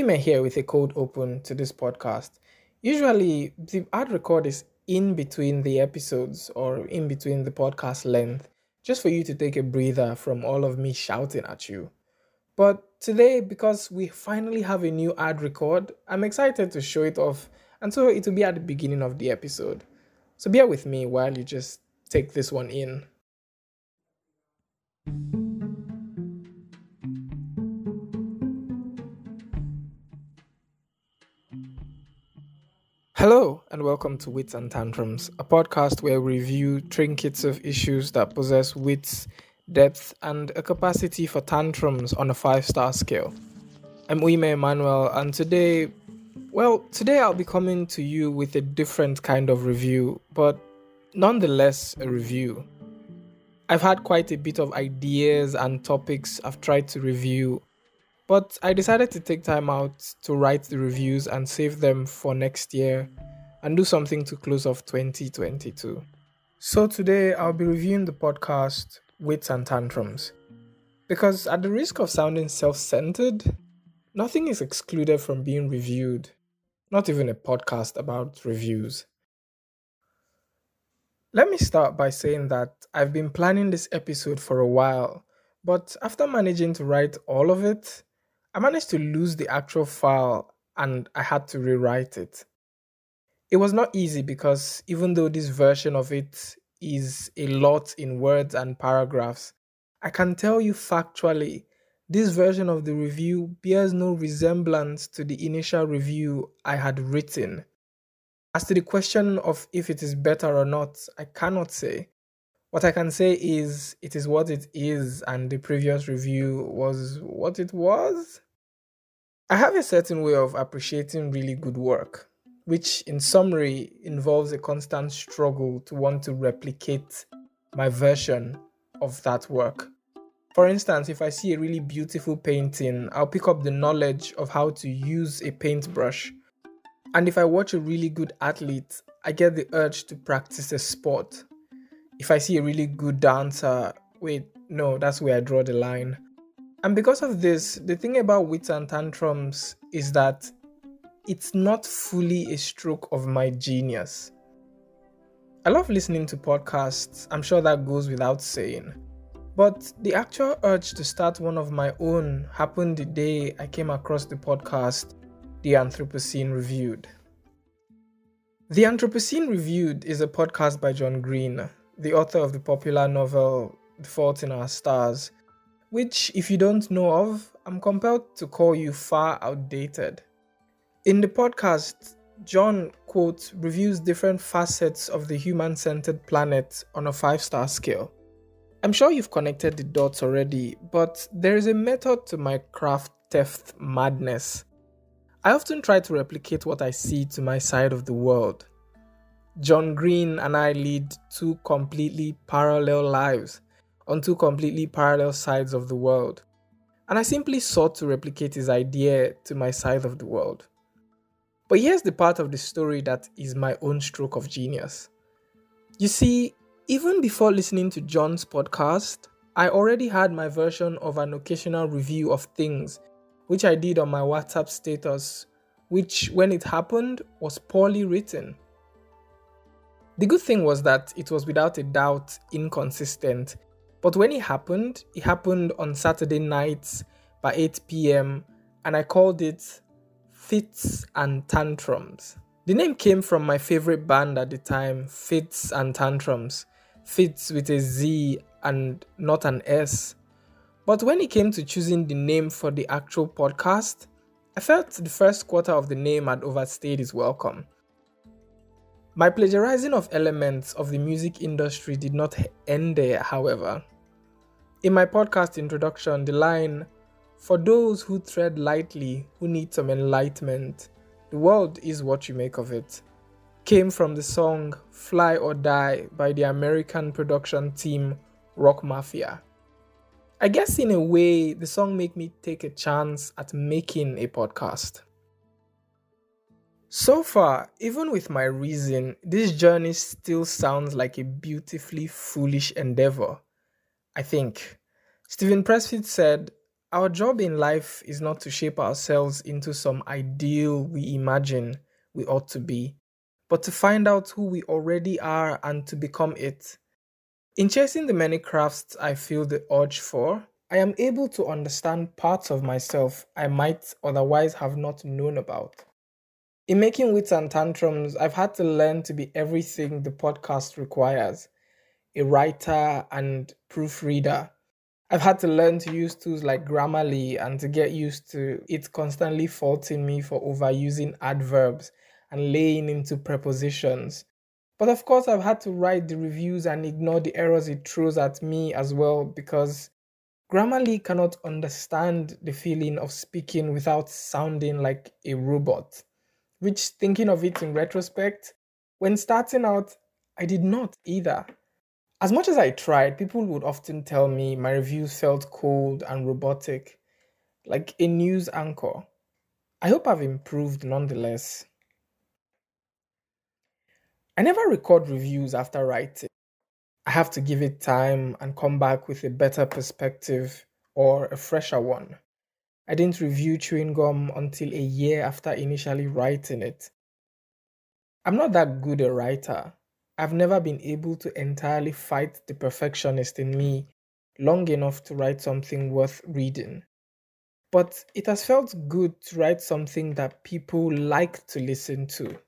may here with a cold open to this podcast. Usually, the ad record is in between the episodes or in between the podcast length, just for you to take a breather from all of me shouting at you. But today, because we finally have a new ad record, I'm excited to show it off, and so it will be at the beginning of the episode. So bear with me while you just take this one in. Hello, and welcome to Wits and Tantrums, a podcast where we review trinkets of issues that possess wits, depth, and a capacity for tantrums on a five star scale. I'm Uime Emmanuel, and today, well, today I'll be coming to you with a different kind of review, but nonetheless a review. I've had quite a bit of ideas and topics I've tried to review, but I decided to take time out to write the reviews and save them for next year and do something to close off 2022. So today I'll be reviewing the podcast Wits and Tantrums. Because at the risk of sounding self centered, nothing is excluded from being reviewed, not even a podcast about reviews. Let me start by saying that I've been planning this episode for a while, but after managing to write all of it, I managed to lose the actual file and I had to rewrite it. It was not easy because even though this version of it is a lot in words and paragraphs, I can tell you factually this version of the review bears no resemblance to the initial review I had written. As to the question of if it is better or not, I cannot say. What I can say is it is what it is, and the previous review was what it was. I have a certain way of appreciating really good work, which in summary involves a constant struggle to want to replicate my version of that work. For instance, if I see a really beautiful painting, I'll pick up the knowledge of how to use a paintbrush. And if I watch a really good athlete, I get the urge to practice a sport. If I see a really good dancer, wait, no, that's where I draw the line. And because of this, the thing about wits and tantrums is that it's not fully a stroke of my genius. I love listening to podcasts, I'm sure that goes without saying. But the actual urge to start one of my own happened the day I came across the podcast The Anthropocene Reviewed. The Anthropocene Reviewed is a podcast by John Green, the author of the popular novel The Fault in Our Stars which, if you don't know of, I'm compelled to call you far outdated. In the podcast, John, quote, reviews different facets of the human centered planet on a five star scale. I'm sure you've connected the dots already, but there is a method to my craft theft madness. I often try to replicate what I see to my side of the world. John Green and I lead two completely parallel lives on two completely parallel sides of the world, and I simply sought to replicate his idea to my side of the world. But here's the part of the story that is my own stroke of genius. You see, even before listening to John's podcast, I already had my version of an occasional review of things, which I did on my WhatsApp status, which, when it happened, was poorly written. The good thing was that it was without a doubt inconsistent but when it happened, it happened on Saturday nights by 8 p.m., and I called it Fitz and Tantrums. The name came from my favorite band at the time, Fitz and Tantrums. Fitz with a Z and not an S. But when it came to choosing the name for the actual podcast, I felt the first quarter of the name had overstayed its welcome. My plagiarizing of elements of the music industry did not end there, however. In my podcast introduction, the line, For those who tread lightly, who need some enlightenment, the world is what you make of it, came from the song Fly or Die by the American production team Rock Mafia. I guess in a way, the song made me take a chance at making a podcast. So far, even with my reason, this journey still sounds like a beautifully foolish endeavor I think. Steven Pressfield said, our job in life is not to shape ourselves into some ideal we imagine we ought to be, but to find out who we already are and to become it. In chasing the many crafts I feel the urge for, I am able to understand parts of myself I might otherwise have not known about. In making wits and tantrums, I've had to learn to be everything the podcast requires a writer and proofreader. I've had to learn to use tools like Grammarly and to get used to it constantly faulting me for overusing adverbs and laying into prepositions. But of course, I've had to write the reviews and ignore the errors it throws at me as well because Grammarly cannot understand the feeling of speaking without sounding like a robot. Which, thinking of it in retrospect, when starting out, I did not either. As much as I tried, people would often tell me my reviews felt cold and robotic, like a news anchor. I hope I've improved nonetheless. I never record reviews after writing. I have to give it time and come back with a better perspective or a fresher one. I didn't review chewing gum until a year after initially writing it. I'm not that good a writer, I've never been able to entirely fight the perfectionist in me long enough to write something worth reading. But it has felt good to write something that people like to listen to.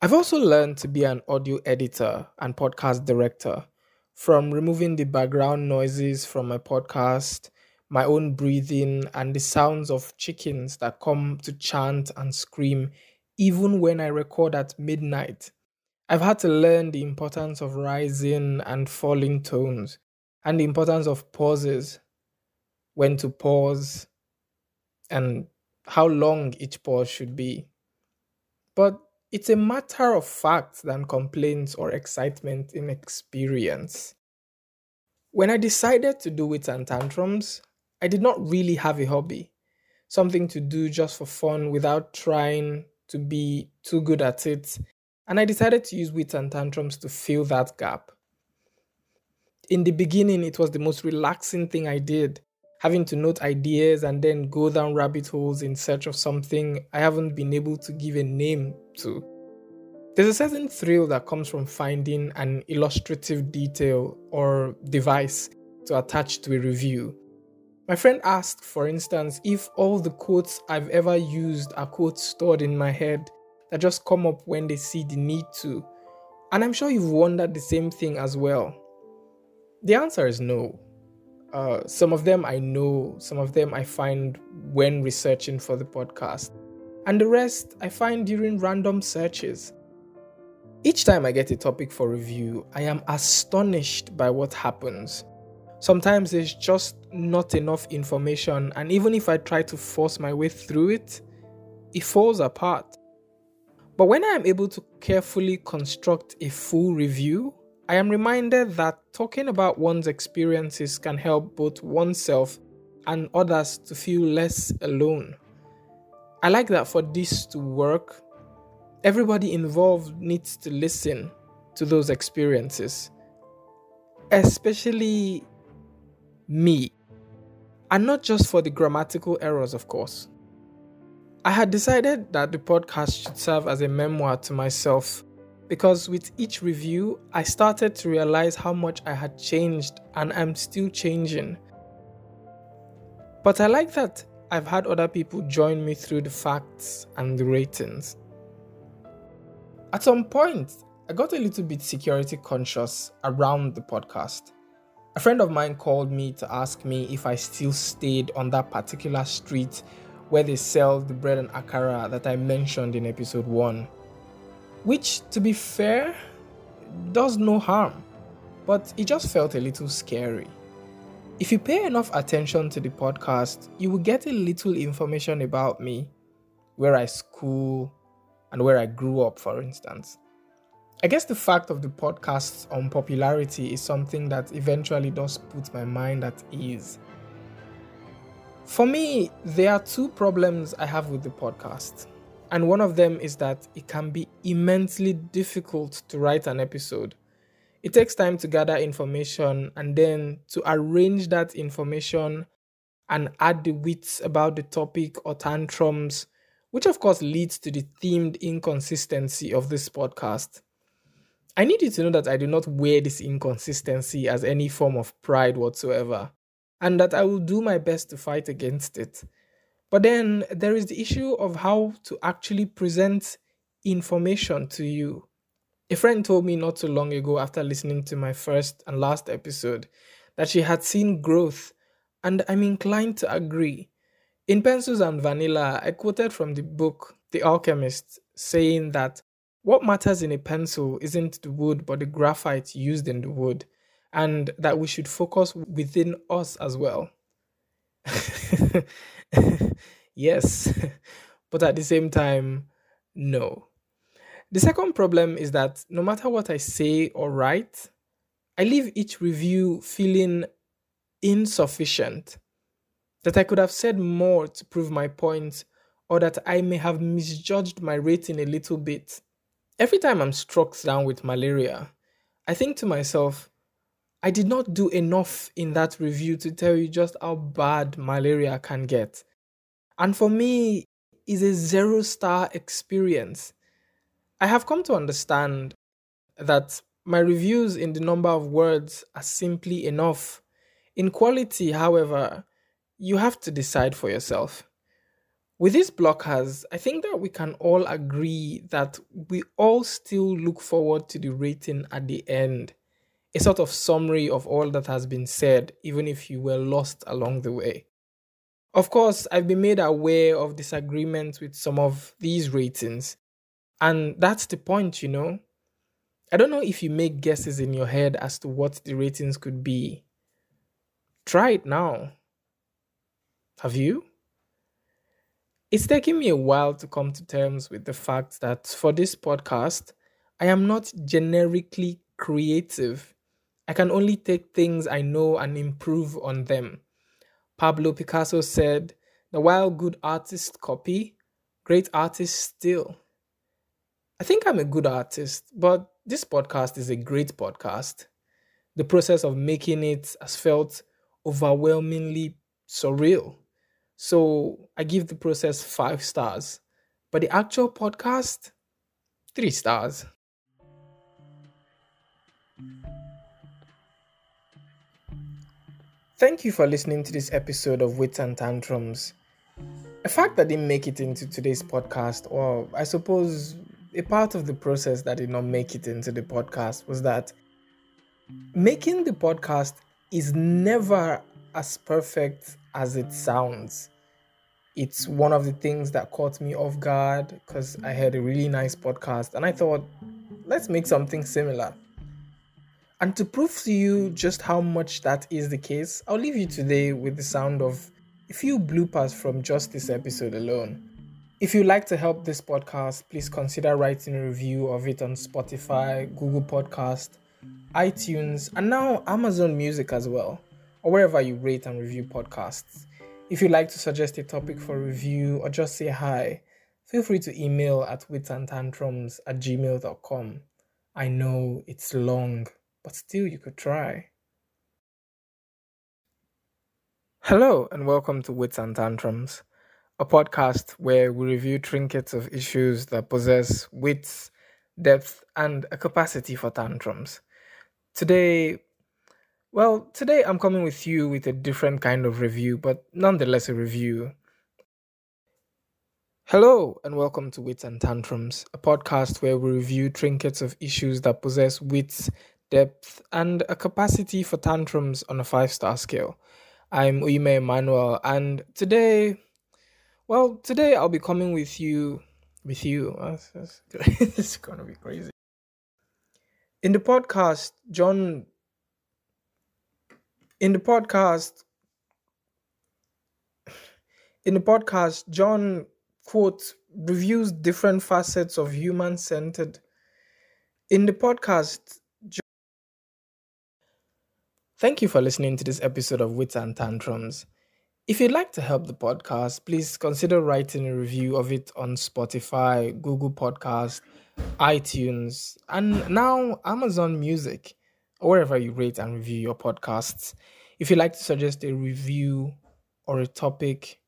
I've also learned to be an audio editor and podcast director, from removing the background noises from my podcast, my own breathing, and the sounds of chickens that come to chant and scream even when I record at midnight I've had to learn the importance of rising and falling tones and the importance of pauses, when to pause, and how long each pause should be. But it's a matter of fact than complaints or excitement in experience. When I decided to do wits and tantrums, I did not really have a hobby, something to do just for fun without trying to be too good at it and I decided to use wits and tantrums to fill that gap. In the beginning, it was the most relaxing thing I did, having to note ideas and then go down rabbit holes in search of something I haven't been able to give a name to. There's a certain thrill that comes from finding an illustrative detail or device to attach to a review. My friend asked, for instance, if all the quotes I've ever used are quotes stored in my head that just come up when they see the need to. And I'm sure you've wondered the same thing as well. The answer is no. Uh, some of them I know, some of them I find when researching for the podcast, and the rest I find during random searches. Each time I get a topic for review, I am astonished by what happens. Sometimes there's just not enough information, and even if I try to force my way through it, it falls apart. But when I am able to carefully construct a full review, I am reminded that talking about one's experiences can help both oneself and others to feel less alone. I like that for this to work, everybody involved needs to listen to those experiences, especially me, and not just for the grammatical errors, of course. I had decided that the podcast should serve as a memoir to myself because with each review, I started to realize how much I had changed and I'm still changing. But I like that I've had other people join me through the facts and the ratings. At some point, I got a little bit security conscious around the podcast. A friend of mine called me to ask me if I still stayed on that particular street where they sell the bread and akara that I mentioned in episode 1. Which, to be fair, does no harm, but it just felt a little scary. If you pay enough attention to the podcast, you will get a little information about me, where I school, and where I grew up, for instance. I guess the fact of the podcast's unpopularity is something that eventually does put my mind at ease. For me, there are two problems I have with the podcast. And one of them is that it can be immensely difficult to write an episode. It takes time to gather information and then to arrange that information and add the wits about the topic or tantrums, which of course leads to the themed inconsistency of this podcast. I need you to know that I do not wear this inconsistency as any form of pride whatsoever, and that I will do my best to fight against it. But then there is the issue of how to actually present information to you. A friend told me not too long ago after listening to my first and last episode that she had seen growth, and I'm inclined to agree. In Pencils and Vanilla, I quoted from the book The Alchemist saying that what matters in a pencil isn't the wood, but the graphite used in the wood, and that we should focus within us as well. yes, but at the same time, no. The second problem is that no matter what I say or write, I leave each review feeling insufficient, that I could have said more to prove my point, or that I may have misjudged my rating a little bit. Every time I'm struck down with malaria, I think to myself, I did not do enough in that review to tell you just how bad malaria can get. And for me, is a zero star experience. I have come to understand that my reviews in the number of words are simply enough. In quality, however, you have to decide for yourself. With these blockers, I think that we can all agree that we all still look forward to the rating at the end. A sort of summary of all that has been said, even if you were lost along the way. Of course, I've been made aware of disagreements with some of these ratings, and that's the point, you know. I don't know if you make guesses in your head as to what the ratings could be. Try it now. Have you? It's taken me a while to come to terms with the fact that for this podcast, I am not generically creative. I can only take things I know and improve on them. Pablo Picasso said, The while good artists copy, great artists steal. I think I'm a good artist, but this podcast is a great podcast. The process of making it has felt overwhelmingly surreal. So I give the process five stars, but the actual podcast, three stars. Thank you for listening to this episode of Wits and Tantrums. A fact that didn't make it into today's podcast, or I suppose a part of the process that did not make it into the podcast, was that making the podcast is never as perfect as it sounds. It's one of the things that caught me off guard because I heard a really nice podcast and I thought, let's make something similar. And to prove to you just how much that is the case, I'll leave you today with the sound of a few bloopers from just this episode alone. If you'd like to help this podcast, please consider writing a review of it on Spotify, Google Podcast, iTunes, and now Amazon Music as well or wherever you rate and review podcasts. If you'd like to suggest a topic for review or just say hi, feel free to email at witsandtantrums at gmail.com. I know it's long, but still you could try. Hello, and welcome to Wits and Tantrums, a podcast where we review trinkets of issues that possess wits, depth, and a capacity for tantrums. Today, well, today I'm coming with you with a different kind of review, but nonetheless a review. Hello, and welcome to Wits and Tantrums, a podcast where we review trinkets of issues that possess wits, depth, and a capacity for tantrums on a five star scale. I'm Uime Emmanuel, and today, well, today I'll be coming with you, with you. Oh, this is gonna be crazy. In the podcast, John in the podcast in the podcast john quote reviews different facets of human centered in the podcast. Thank you for listening to this episode of wits and tantrums if you'd like to help the podcast please consider writing a review of it on spotify google podcast itunes and now amazon music or wherever you rate and review your podcasts. If you'd like to suggest a review or a topic